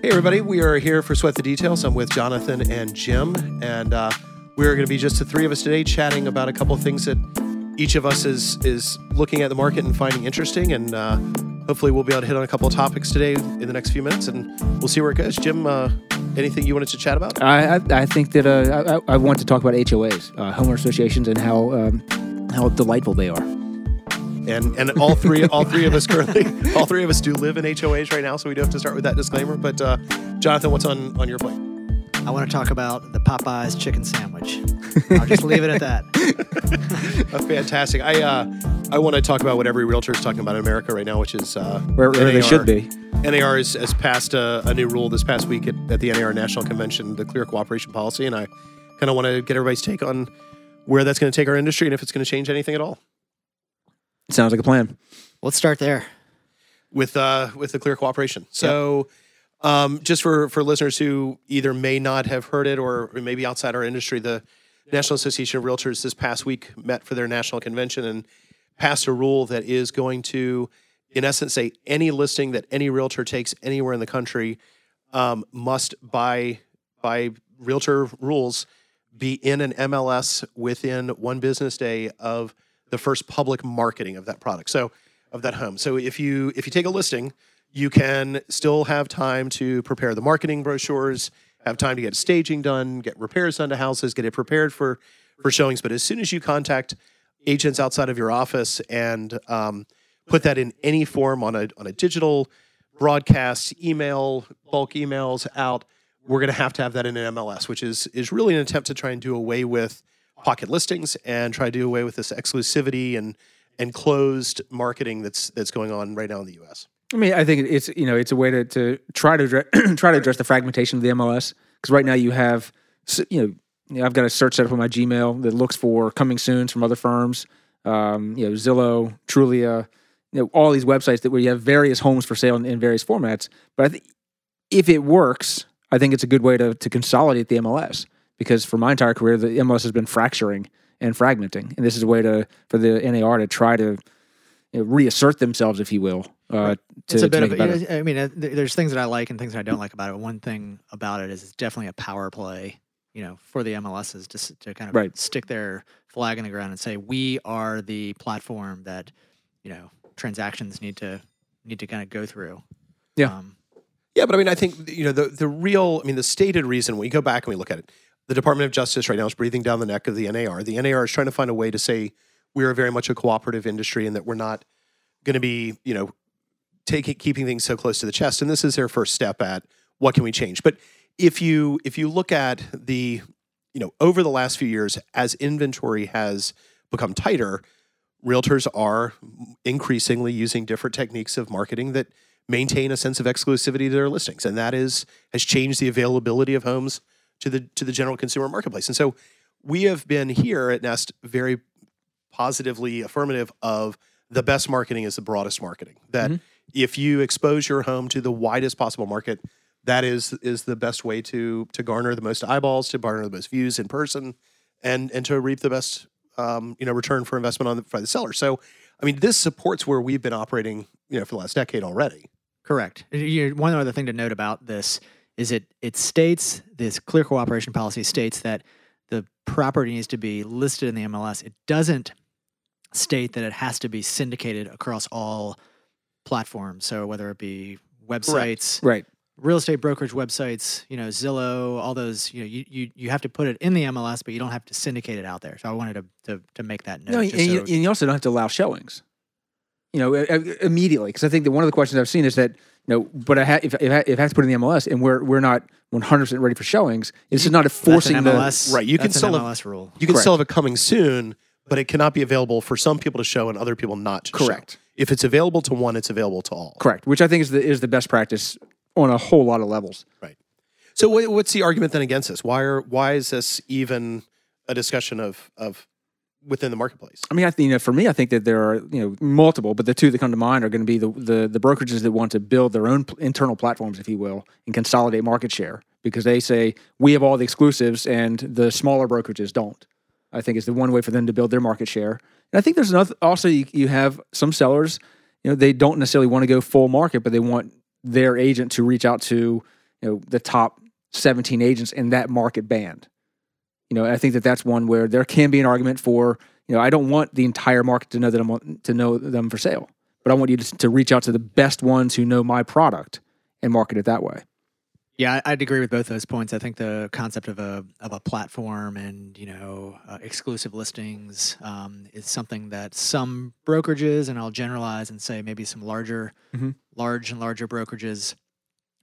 Hey, everybody. We are here for Sweat the Details. I'm with Jonathan and Jim, and uh, we're going to be just the three of us today chatting about a couple of things that each of us is is looking at the market and finding interesting. And uh, hopefully, we'll be able to hit on a couple of topics today in the next few minutes, and we'll see where it goes. Jim, uh, anything you wanted to chat about? I, I, I think that uh, I, I want to talk about HOAs, uh, homeowner associations, and how um, how delightful they are. And and all three all three of us currently all three of us do live in HOAs right now, so we do have to start with that disclaimer. But uh, Jonathan, what's on on your plate? I want to talk about the Popeyes chicken sandwich. I'll just leave it at that. Uh, fantastic. I uh, I want to talk about what every realtor is talking about in America right now, which is uh, Where, where they should be. NAR has, has passed a, a new rule this past week at, at the NAR National Convention, the Clear Cooperation Policy, and I kind of want to get everybody's take on where that's going to take our industry and if it's going to change anything at all Sounds like a plan. Let's start there. with uh, with the Clear Cooperation. So. Um, just for, for listeners who either may not have heard it or maybe outside our industry, the National Association of Realtors this past week met for their national convention and passed a rule that is going to, in essence, say any listing that any realtor takes anywhere in the country um, must, by by realtor rules, be in an MLS within one business day of the first public marketing of that product. So of that home. So if you if you take a listing, you can still have time to prepare the marketing brochures, have time to get staging done, get repairs done to houses, get it prepared for for showings. But as soon as you contact agents outside of your office and um, put that in any form on a on a digital broadcast, email, bulk emails out, we're going to have to have that in an MLS, which is is really an attempt to try and do away with pocket listings and try to do away with this exclusivity and and closed marketing that's that's going on right now in the U.S. I mean, I think it's you know it's a way to, to try to address, try to address the fragmentation of the MLS because right now you have you know, I've got a search set up on my Gmail that looks for coming soon's from other firms, um, you know Zillow, Trulia, you know all these websites that where you have various homes for sale in, in various formats. But I if it works, I think it's a good way to to consolidate the MLS because for my entire career the MLS has been fracturing and fragmenting, and this is a way to for the NAR to try to you know, reassert themselves, if you will. Uh, to, it's a to bit make of. it better. A, I mean, uh, there's things that I like and things that I don't like about it. One thing about it is it's definitely a power play. You know, for the MLSs to s- to kind of Right. stick their flag in the ground and say we are the platform that you know transactions need to need to kind of go through. Yeah. Um, Yeah, but I mean, I think you know the the real. I mean, the stated reason when you go back and we look at it, the Department of Justice right now is breathing down the neck of the NAR. The NAR is trying to find a way to say we are very much a cooperative industry and that we're not going to be, you know, taking keeping things so close to the chest. And this is their first step at what can we change. But if you if you look at the, you know, over the last few years as inventory has become tighter, realtors are increasingly using different techniques of marketing that maintain a sense of exclusivity to their listings, and that is has changed the availability of homes to the to the general consumer marketplace. And so we have been here at Nest very positively affirmative of the best marketing is the broadest marketing. That Mhm. if you expose your home to the widest possible market, that is is the best way to to garner the most eyeballs, to garner the most views in person, and and to reap the best um, you know return for investment on the, by the seller. So, I mean, this supports where we've been operating you know for the last decade already. Correct. One other thing to note about this is it it states this clear cooperation policy states that the property needs to be listed in the MLS. It doesn't state that it has to be syndicated across all platforms. So whether it be websites, Right. real estate brokerage websites, you know, Zillow, all those, you know, you, you, you have to put it in the MLS, but you don't have to syndicate it out there. So I wanted to to, to make that note. No, and just you, and you also don't have to allow showings. You know, immediately because I think that one of the questions I've seen is that know, but I ha- if if I, if I have to put in the MLS and we're we're not one hundred percent ready for showings, this is not a that's forcing an the MLS, Right, you can that's an still have- MLS rule. You can Correct. still have it coming soon, but it cannot be available for some people to show and other people not to show. Correct. If it's available to one, it's available to all. correct, which I think is the is the best practice on a whole lot of levels. Right. So what's the argument then against this? Why are why is this even a discussion of of within the marketplace? I mean, I think you know, for me, I think that there are you know multiple, but the two that come to mind are going to be the, the the brokerages that want to build their own internal platforms, if you will, and consolidate market share because they say we have all the exclusives and the smaller brokerages don't. I think is the one way for them to build their market share. And I think there's another. Also, you, you have some sellers, you know, they don't necessarily want to go full market, but they want their agent to reach out to you know the top 17 agents in that market band. You know, I think that that's one where there can be an argument for you know I don't want the entire market to know that I'm to know them for sale, but I want you to, to reach out to the best ones who know my product and market it that way. Yeah, I'd agree with both those points. I think the concept of a of a platform and you know uh, exclusive listings um, is something that some brokerages, and I'll generalize and say maybe some larger, Mhm. large and larger brokerages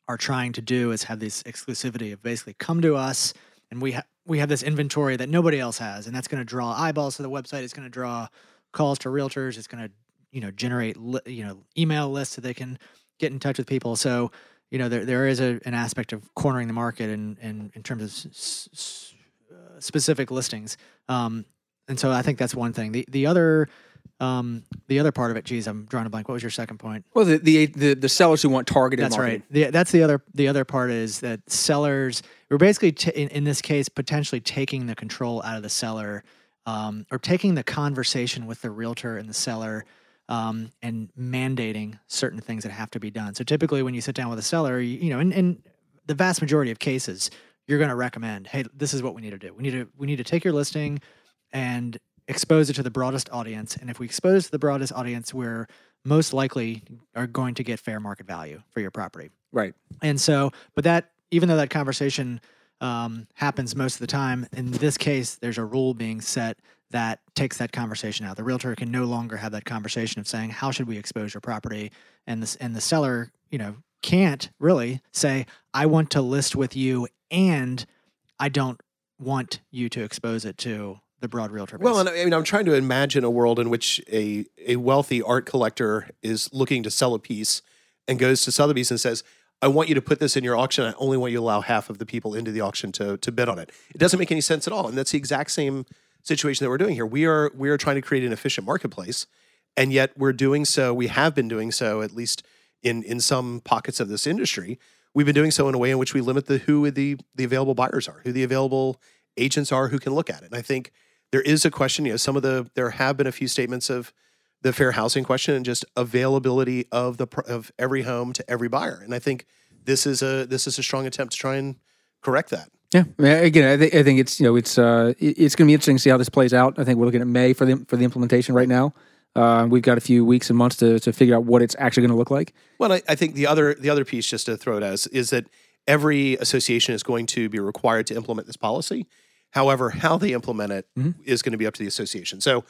are trying to do is have this exclusivity of basically come to us and we ha- we have this inventory that nobody else has, and that's going to draw eyeballs to the website. It's going to draw calls to realtors. It's going to you know generate li- you know email lists so they can get in touch with people. So you know there there is a, an aspect of cornering the market in in, in terms of s- s- uh, specific listings. Um, and so I think that's one thing. The the other um, the other part of it, geez, I'm drawing a blank. What was your second point? Well, the the the, the sellers who want targeted That's marketing. right. The, that's the other. The other part is that sellers we're basically t- in, in this case potentially taking the control out of the seller, um, or taking the conversation with the realtor and the seller, um, and mandating certain things that have to be done. So typically, when you sit down with a seller, you, you know, in, in the vast majority of cases, you're going to recommend, hey, this is what we need to do. We need to we need to take your listing and expose it to the broadest audience. And if we expose it to the broadest audience, we're most likely are going to get fair market value for your property. Right. And so, but that even though that conversation um, happens most of the time, in this case, there's a rule being set that takes that conversation out. The realtor can no longer have that conversation of saying, "How should we expose your property?" and this and the seller, you know, can't really say, "I want to list with you, and I don't want you to expose it to the broad realtor." Base. Well, and I mean, I'm trying to imagine a world in which a a wealthy art collector is looking to sell a piece and goes to Sotheby's and says, "I want you to put this in your auction. I only want you to allow half of the people into the auction to to bid on it." It doesn't make any sense at all, and that's the exact same situation that we're doing here. We are we are trying to create an efficient marketplace, and yet we're doing so. We have been doing so at least in in some pockets of this industry. We've been doing so in a way in which we limit the who the the available buyers are, who the available agents are who can look at it. And I think there is a question. You know, some of the there have been a few statements of the fair housing question and just availability of the of every home to every buyer. And I think this is a this is a strong attempt to try and correct that. Yeah. I mean, again, I think I think it's you know it's uh it's going to be interesting to see how this plays out. I think we're looking at May for the for the implementation right now. Uh, we've got a few weeks and months to to figure out what it's actually going to look like. Well, I, I think the other the other piece, just to throw it as, is that every association is going to be required to implement this policy. However, how they implement it is going to be up to the association. So,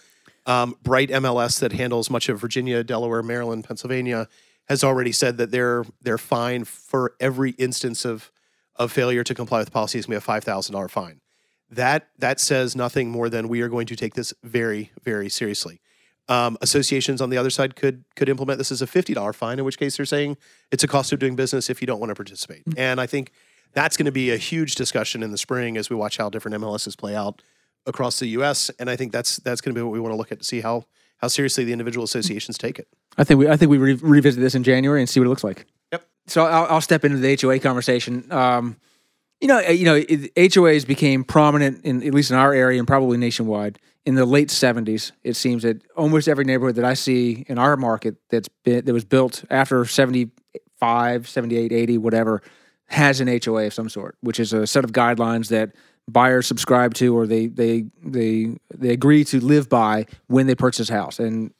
um, Bright MLS, that handles much of Virginia, Delaware, Maryland, Pennsylvania, has already said that they're they're fine for every instance of of failure to comply with the policy is going to be a five thousand dollar fine. That that says nothing more than we are going to take this very very seriously. Um, associations on the other side could could implement this as a fifty dollar fine, in which case they're saying it's a cost of doing business if you don't want to participate. And I think that's going to be a huge discussion in the spring as we watch how different MLSs play out across the U.S. And I think that's that's going to be what we want to look at to see how how seriously the individual associations take it. I think we I think we re- revisit this in January and see what it looks like. Yep. So I'll, I'll step into the HOA conversation. Um, you know, you know, it, HOAs became prominent in at least in our area and probably nationwide in the late '70s. It seems that almost every neighborhood that I see in our market that's been that was built after 75, 78, 80, whatever, has an HOA of some sort, which is a set of guidelines that buyers subscribe to or they they they they agree to live by when they purchase a house. And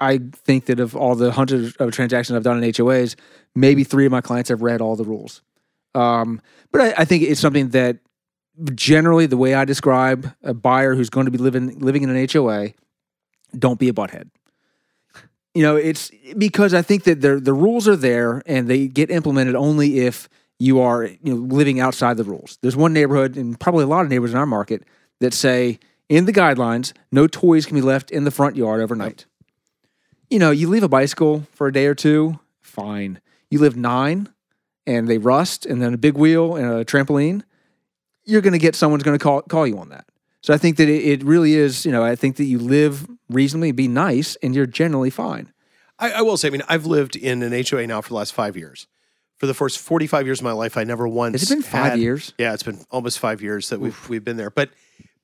I think that of all the hundreds of transactions I've done in HOAs, maybe three of my clients have read all the rules. Um, but I, I think it's something that generally the way I describe a buyer who's going to be living living in an HOA, don't be a butthead. You know, it's because I think that the the rules are there and they get implemented only if you are you know living outside the rules. There's one neighborhood and probably a lot of neighborhoods in our market that say in the guidelines no toys can be left in the front yard overnight. You know, you leave a bicycle for a day or two, fine. You live nine and they rust and then a big wheel and a trampoline, you're going to get someone's going to call call you on that. So I think that it, it really is, you know, I think that you live reasonably, be nice, and you're generally fine. I, I will say, I mean, I've lived in an HOA now for the last five years. For the first 45 years of my life, I never once. Has it been five had- years? Yeah, it's been almost five years that we've, we've been there. But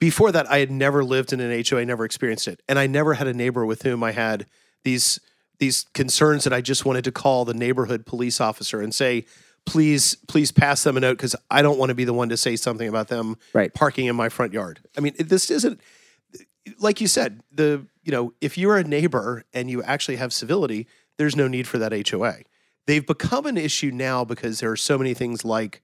before that, I had never lived in an HOA, never experienced it. And I never had a neighbor with whom I had these these concerns that I just wanted to call the neighborhood police officer and say, please please pass them a note because I don't want to be the one to say something about them Right. parking in my front yard. I mean, this isn't like you said. The you know, if you're a neighbor and you actually have civility, there's no need for that HOA. They've become an issue now because there are so many things like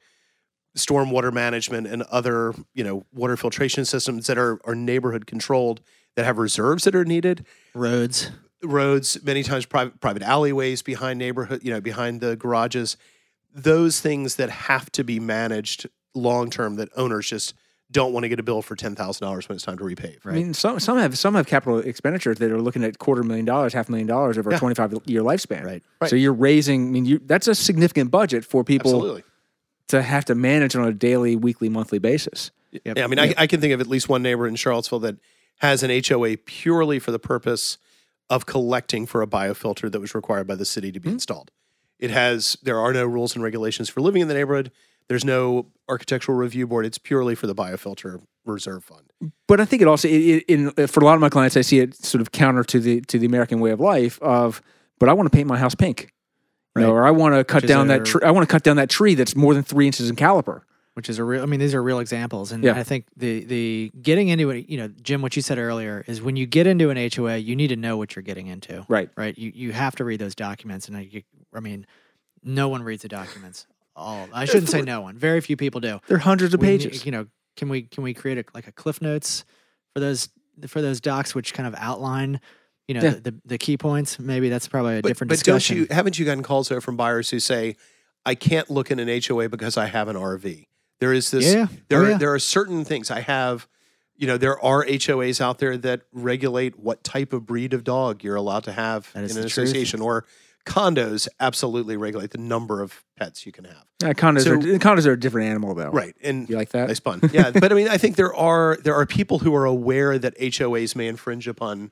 stormwater management and other you know water filtration systems that are are neighborhood controlled that have reserves that are needed Roads. roads, many times private private alleyways behind neighborhood, you know, behind the garages. Those things that have to be managed long term that owners just don't want to get a bill for ten thousand dollars when it's time to repave. I mean, some some have some have capital expenditures that are looking at quarter million dollars, half a million dollars over Yeah. a twenty five year lifespan. Right. Right. So you're raising. I mean, you that's a significant budget for people Absolutely. to have to manage on a daily, weekly, monthly basis. Yep. Yeah, I mean, I, I can think of at least one neighbor in Charlottesville that has an HOA purely for the purpose of collecting for a biofilter that was required by the city to be hmm. installed. It has there are no rules and regulations for living in the neighborhood. There's no architectural review board. It's purely for the biofilter reserve fund. But I think it also, it, it, in, uh, for a lot of my clients, I see it sort of counter to the to the American way of life. Of, but I want to paint my house pink, you know, Right. or I want to cut is down that tree. I want to cut down that tree that's more than three inches in caliper. which is a real. I mean, these are real examples, and Yeah. I think the the getting into it, you know, Jim, what you said earlier is when you get into an HOA, you need to know what you're getting into, Right. right? You you have to read those documents, and I, you, I mean, no one reads the documents. All I shouldn't say no one. Very few people do. There are hundreds of We pages. you know, can we can we create a, like a cliff notes for those for those docs, which kind of outline, you know, Yeah. the, the the key points? Maybe that's probably a But, different but discussion. don't you haven't you gotten calls though from buyers who say, I can't look in an HOA because I have an RV. There is this Yeah. there Oh, are yeah. there are certain things I have you know, there are HOAs out there that regulate what type of breed of dog you're allowed to have in an the truth. association or condos absolutely regulate the number of pets you can have. Yeah, condos, So- are, condos are a different animal, though. Right. And You like that? I spun. Yeah, but I mean, I think there are there are people who are aware that HOAs may infringe upon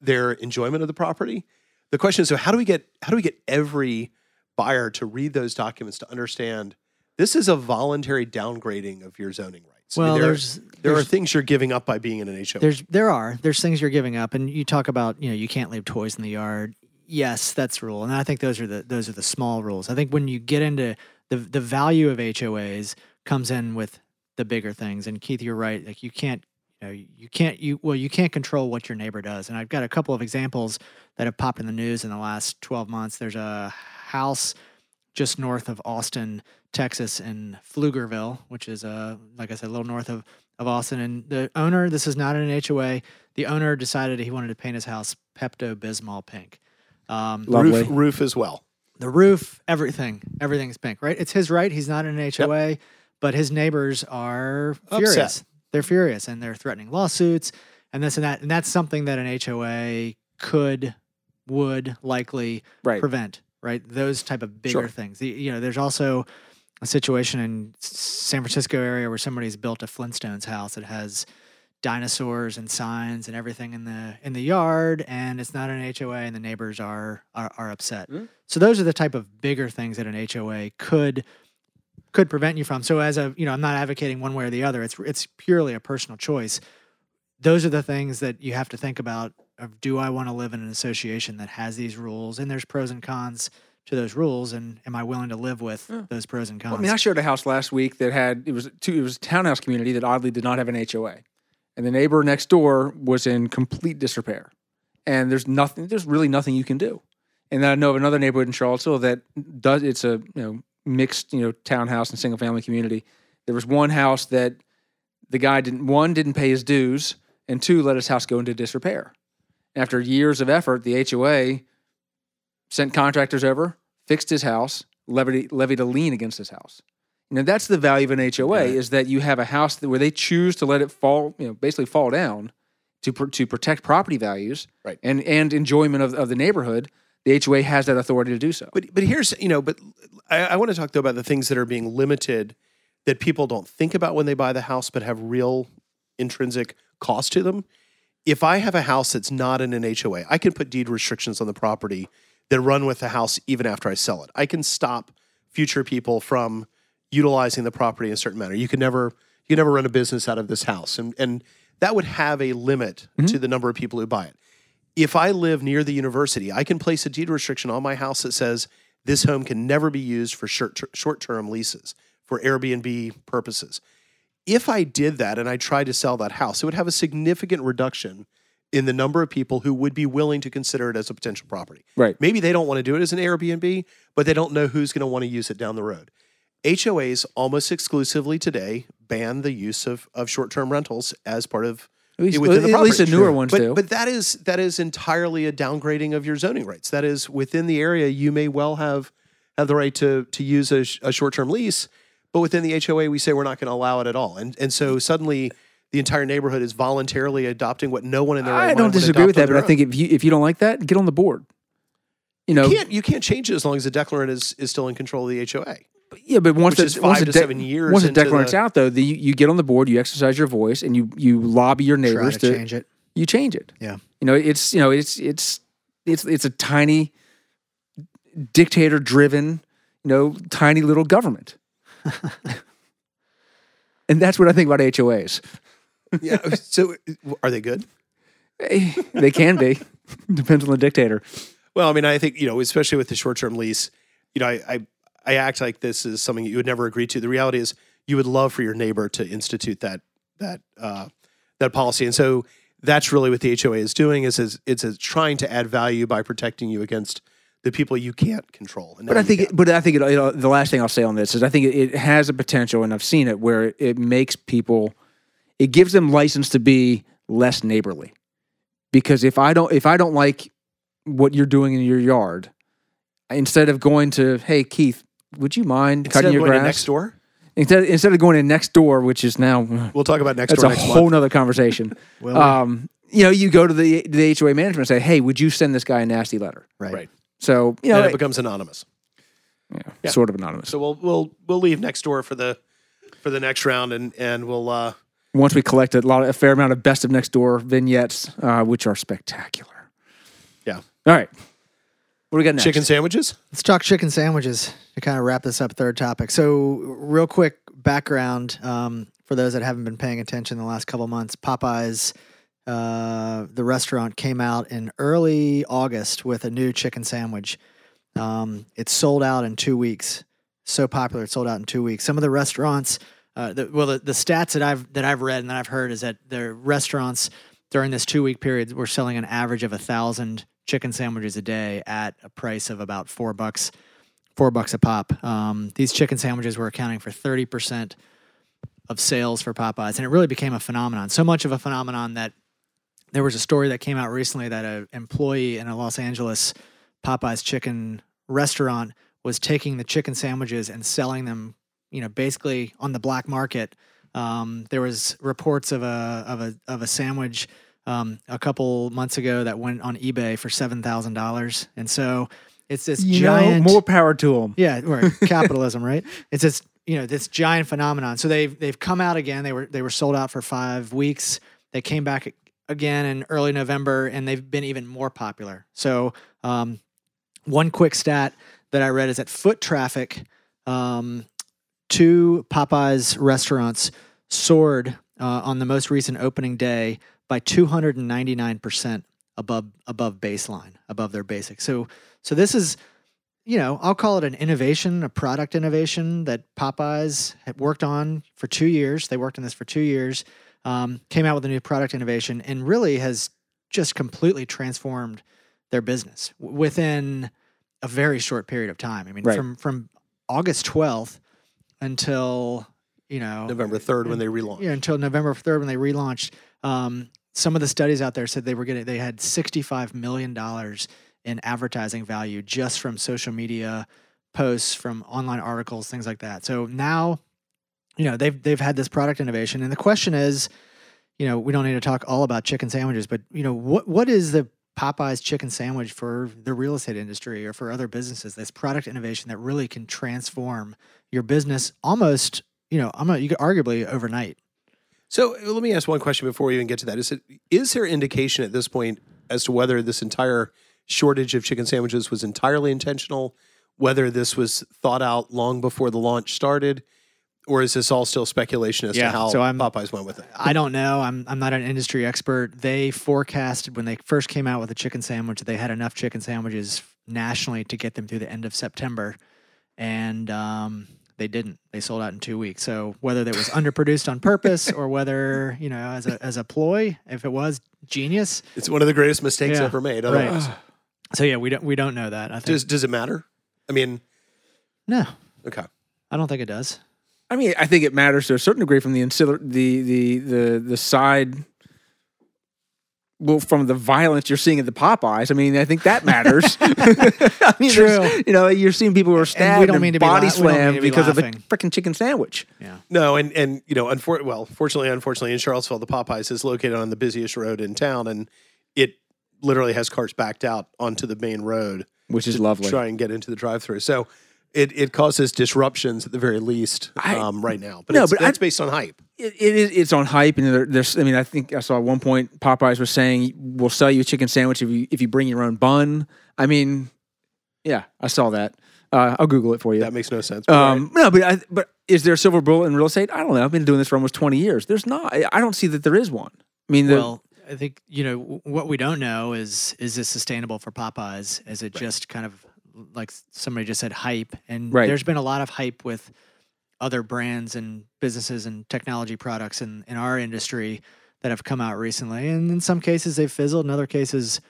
their enjoyment of the property. The question is, so how do we get how do we get every buyer to read those documents to understand this is a voluntary downgrading of your zoning rights? I mean, well, there, there's there are things you're giving up by being in an HOA. There's there are there's things you're giving up, and you talk about you know you can't leave toys in the yard. Yes, that's rule, and I think those are the those are the small rules. I think when you get into the the value of HOAs comes in with the bigger things. And Keith, you're right. Like you can't you know you can't you well you can't control what your neighbor does. And I've got a couple of examples that have popped in the news in the last 12 months. There's a house just north of Austin, Texas, in Pflugerville, which is uh, like I said, a little north of of Austin. And the owner, this is not an HOA. The owner decided he wanted to paint his house Pepto Bismol pink. Um, Lovely. roof roof as well. the roof, everything, everything's pink, right? It's his right. He's not in an HOA, but his neighbors are furious. Upset. They're furious and they're threatening lawsuits and this and that. And that's something that an HOA could, would likely Right. prevent, right? Those type of bigger Sure. things. The, you know, there's also a situation in S- San Francisco area where somebody's built a Flintstones house that has dinosaurs and signs and everything in the in the yard and it's not an HOA and the neighbors are are, are upset. Mm. So those are the type of bigger things that an HOA could could prevent you from. So as a you know, I'm not advocating one way or the other. It's it's purely a personal choice. Those are the things that you have to think about of do I want to live in an association that has these rules and there's pros and cons to those rules and am I willing to live with Yeah. those pros and cons? Well, I mean, I showed a house last week that had it was two, it was a townhouse community that oddly did not have an HOA, and the neighbor next door was in complete disrepair, and there's nothing, there's really nothing you can do. And then I know of another neighborhood in Charlottesville that does it's a you know mixed you know townhouse and single family community. There was one house that the guy didn't one didn't pay his dues, and two let his house go into disrepair. After years of effort, the HOA sent contractors over, fixed his house, levied, levied a lien against his house. You know, that's the value of an HOA Yeah. is that you have a house that, where they choose to let it fall, you know, basically fall down to pr- to protect property values Right. and and enjoyment of, of the neighborhood. The HOA has that authority to do so. But but here's you know, but I, I want to talk though about the things that are being limited that people don't think about when they buy the house, but have real intrinsic cost to them. If I have a house that's not in an HOA, I can put deed restrictions on the property that run with the house even after I sell it. I can stop future people from utilizing the property in a certain manner. You can never you can never run a business out of this house, and and that would have a limit mm-hmm. to the number of people who buy it if I live near the university, I can place a deed restriction on my house that says this home can never be used for short short term leases for Airbnb purposes. If I did that and I tried to sell that house, it would have a significant reduction in the number of people who would be willing to consider it as a potential property. Right. Maybe they don't want to do it as an Airbnb, but they don't know who's going to want to use it down the road. HOAs almost exclusively today ban the use of, of short term rentals as part of At least, within the at least the newer ones but, do. But that is that is entirely a downgrading of your zoning rights. That is within the area you may well have have the right to to use a, a short term lease, but within the HOA we say we're not going to allow it at all. And and so suddenly the entire neighborhood is voluntarily adopting what no one in their I don't disagree with that, but I think if you if you don't like that, get on the board. You know, you can't you can't change it as long as the declarant is is still in control of the HOA. Yeah, but once which the once five the to seven years once the into declarant's the- out, though, the, you, you get on the board, you exercise your voice, and you you lobby your Try neighbors to to, change it. you change it. Yeah. You know, it's you know, it's it's it's it's a tiny dictator driven, you know, tiny little government. and that's what I think about HOAs. Yeah. so are they good? They can be. Depends on the dictator. Well, I mean, I think you know, especially with the short-term lease, you know, I, I I act like this is something that you would never agree to. The reality is, you would love for your neighbor to institute that that uh, that policy, and so that's really what the HOA is doing. Is is it's, it's trying to add value by protecting you against the people you can't control. And But I think, it, but I think it, the last thing I'll say on this is I think it, it has a potential, and I've seen it where it makes people, it gives them license to be less neighborly, because if I don't, if I don't like what you're doing in your yard, instead of going to, hey Keith, would you mind instead cutting of your going to grass next door, instead instead of going in next door, which is now we'll talk about next that's door a whole month. nother conversation. Will um, you know, you go to the the HOA management and say, hey, would you send this guy a nasty letter? right. Right, So you know, and it it- becomes anonymous. yeah, Yeah. sort of anonymous. So we'll we'll we'll leave next door for the for the next round, and and we'll. uh once we collect a lot, of, a fair amount of best of next door vignettes, uh, which are spectacular. Yeah. All right. What do we got next? Chicken sandwiches. Let's talk chicken sandwiches to kind of wrap this up. Third topic. So, real quick background um, for those that haven't been paying attention in the last couple months. Popeyes, uh, the restaurant, came out in early August with a new chicken sandwich. Um, it sold out in two weeks. So popular, it sold out in two weeks. Some of the restaurants, uh, the, well, the, the stats that I've that I've read and that I've heard is that the restaurants during this two week period were selling an average of a thousand chicken sandwiches a day at a price of about four bucks, four bucks a pop. Um, these chicken sandwiches were accounting for thirty percent of sales for Popeyes, and it really became a phenomenon. So much of a phenomenon that there was a story that came out recently that an employee in a Los Angeles Popeyes chicken restaurant was taking the chicken sandwiches and selling them, you know, basically on the black market. Um, there was reports of a of a of a sandwich um, a couple months ago that went on eBay for seven thousand dollars, and so it's this You giant know, more power to them. yeah, right. Capitalism, right? It's this you know this giant phenomenon. So they've they've come out again. They were they were sold out for five weeks. They came back again in early November, and they've been even more popular. So um, one quick stat that I read is that foot traffic um, to Popeyes restaurants soared uh, on the most recent opening day by 299 percent above above baseline, above their basic. So so this is you know, I'll call it an innovation, a product innovation that Popeyes had worked on for two years. They worked on this for two years, um, came out with a new product innovation, and really has just completely transformed their business within a very short period of time. I mean, Right. from from August twelfth until you know November third when they relaunched. yeah, until November third when they relaunched. Um, some of the studies out there said they were getting they had sixty five million dollars in advertising value just from social media posts, from online articles, things like that. So now, you know, they've they've had this product innovation, and the question is, you know, we don't need to talk all about chicken sandwiches, but you know, what what is the Popeyes chicken sandwich for the real estate industry or for other businesses? This product innovation that really can transform your business almost, you know, I'm you could arguably overnight. So uh, let me ask one question before we even get to that. Is it is there indication at this point as to whether this entire shortage of chicken sandwiches was entirely intentional, whether this was thought out long before the launch started, or is this all still speculation as Yeah, to how so I'm- Popeyes went with it? I don't know. I'm I'm not an industry expert. They forecasted when they first came out with the chicken sandwich, they had enough chicken sandwiches nationally to get them through the end of September, and um, they didn't. They sold out in two weeks. So whether that was underproduced on purpose or whether you know as a as a ploy, if it was genius. It's one of the greatest mistakes Yeah, ever made. right. Otherwise, So yeah, we don't we don't know that. I think does does it matter? I mean, no, okay. I don't think it does. I mean, I think it matters to a certain degree from the ancillary, the the the the side. Well, from the violence you're seeing at the Popeyes, I mean, I think that matters. I mean, True. You know, you're seeing people who are stabbed don't and mean to be body la- we don't mean slammed to be because of a laughing. freaking chicken sandwich. Yeah. No, and and you know, unfor- well, fortunately, unfortunately, in Charlottesville, the Popeyes is located on the busiest road in town, and it literally has cars backed out onto the main road Which is lovely. try and get into the drive-through. So it it causes disruptions at the very least I- um, right now. But No, it's, but I- that's based on hype. It, it is. It's on hype, and there, there's. I mean, I think I saw at one point Popeyes was saying we'll sell you a chicken sandwich if you if you bring your own bun. I mean, yeah, I saw that. Uh, I'll Google it for you. That makes no sense. but all right. Um, no, but I, but is there a silver bullet in real estate? I don't know. I've been doing this for almost twenty years. There's not. I I don't see that there is one. I mean, the, Well, I think you know what we don't know is is this sustainable for Popeyes? Is it just kind of like somebody just said hype? And Right. there's been a lot of hype with other brands and businesses and technology products in in our industry that have come out recently, and in some cases they've fizzled, in other cases,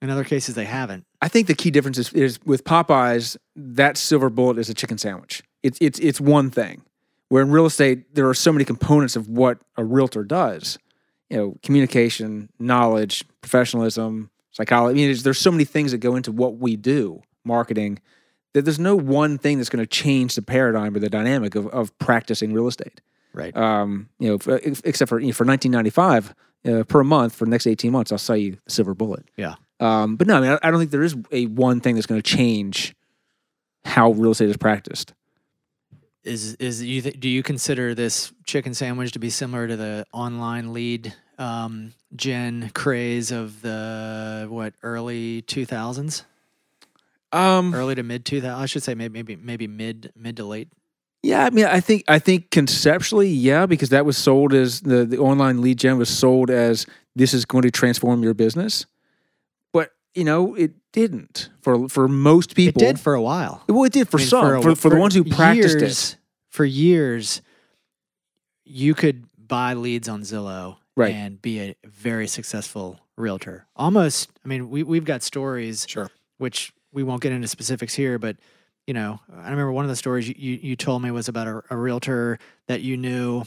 in other cases they haven't. I think the key difference is, is with Popeyes, that silver bullet is a chicken sandwich. It's it's it's one thing. Where in real estate, there are so many components of what a realtor does. You know, communication, knowledge, professionalism, psychology. I mean, there's, there's so many things that go into what we do, marketing, that there's no one thing that's going to change the paradigm or the dynamic of, of practicing real estate. Right. Um, you know, f- except for you know, for 1995 uh, per month for the next 18 months, I'll sell you the silver bullet. Yeah. Um, but no, I mean, I, I don't think there is a one thing that's going to change how real estate is practiced. Is is you th- do you consider this chicken sandwich to be similar to the online lead um, gen craze of the what early two thousands, Um, early to mid two thousand? I should say maybe maybe maybe mid mid to late. yeah, I mean, I think I think conceptually, yeah, because that was sold as the the online lead gen was sold as this is going to transform your business, but you know, it didn't for for most people. It did for a while. well, it did for I mean, some a- for, for, the ones who practiced years, it. For years, you could buy leads on Zillow Right. and be a very successful realtor. Almost, I mean, we we've got stories Sure. which we won't get into specifics here, but you know, I remember one of the stories you, you, you told me was about a, a realtor that you knew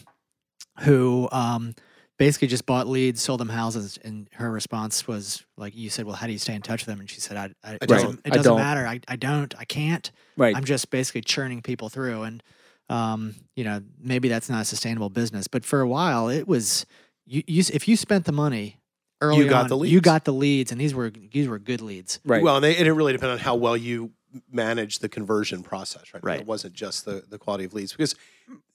who um, basically just bought leads, sold them houses, and her response was like, "You said, well, how do you stay in touch with them?" And she said, "I, I it I doesn't, don't. it doesn't don't. matter. I, I don't. I can't. Right. I'm just basically churning people through, and um, you know, maybe that's not a sustainable business, but for a while, it was. You, you if you spent the money early got on, the you got the leads, and these were these were good leads. right. Well, and, they, and it really depended on how well you manage the conversion process, right? Right. It wasn't just the, the quality of leads because,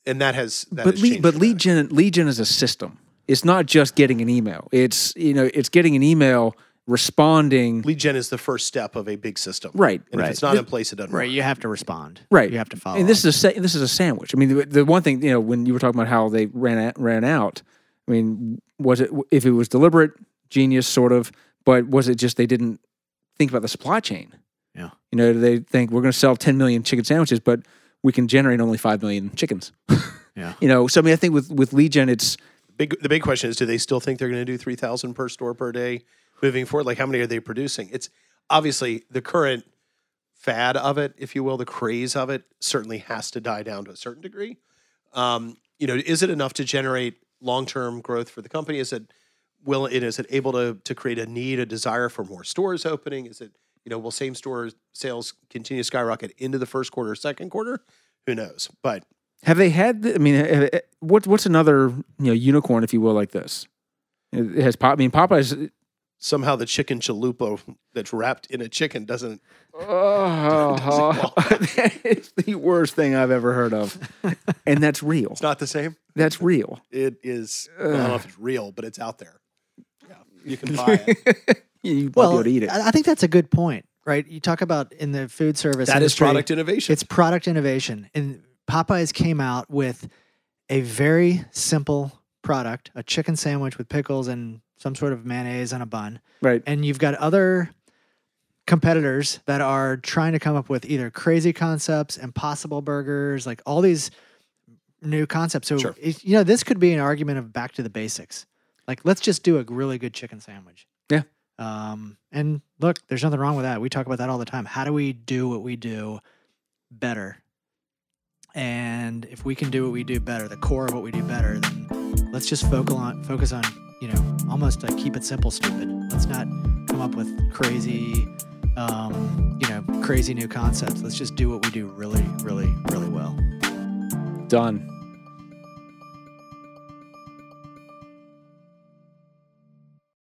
and that has that but has lead, but lead gen lead gen is a system. It's not just getting an email. It's you know it's getting an email responding. lead gen is the first step of a big system, Right, And right. if it's not in place, it doesn't Right, work. you have to respond. Right. you have to follow. And this up. is a sa- this is a sandwich. I mean, the, the one thing you know when you were talking about how they ran out, ran out. I mean, was it if it was deliberate, genius, sort of, but was it just they didn't think about the supply chain? Yeah. You know, they think we're going to sell 10 million chicken sandwiches, but we can generate only five million chickens. Yeah. You know, so I mean, I think with with lead gen, it's Big, the big question is, do they still think they're going to do 3,000 per store per day moving forward? Like, how many are they producing? It's obviously the current fad of it, if you will, the craze of it certainly has to die down to a certain degree. Um, you know, is it enough to generate long-term growth for the company? Is it will it is it able to to create a need, a desire for more stores opening? Is it you know will same store sales continue to skyrocket into the first quarter, second quarter? Who knows? But have they had? The, I mean, uh, uh, what what's another you know unicorn, if you will, like this? It has pop. I mean, Popeyes. somehow the chicken chalupa that's wrapped in a chicken doesn't Oh, that is the worst thing I've ever heard of, and that's real. It's not the same. That's real. It is. well, I don't know if it's real, but it's out there. Yeah, you can buy it. You well, be to eat it. I I think that's a good point, right? You talk about in the food service that is industry, product innovation. It's product innovation, and Popeyes came out with a very simple product: a chicken sandwich with pickles and some sort of mayonnaise on a bun. right. And you've got other competitors that are trying to come up with either crazy concepts, impossible burgers, like all these new concepts. So, Sure. it- you know, this could be an argument of back to the basics. Like, let's just do a really good chicken sandwich. Yeah. Um, and look, there's nothing wrong with that. We talk about that all the time. How do we do what we do better? And if we can do what we do better, the core of what we do better, then let's just focus on focus on you know almost like keep it simple, stupid. Let's not come up with crazy, um, you know, crazy new concepts. Let's just do what we do really, really, really well. Done.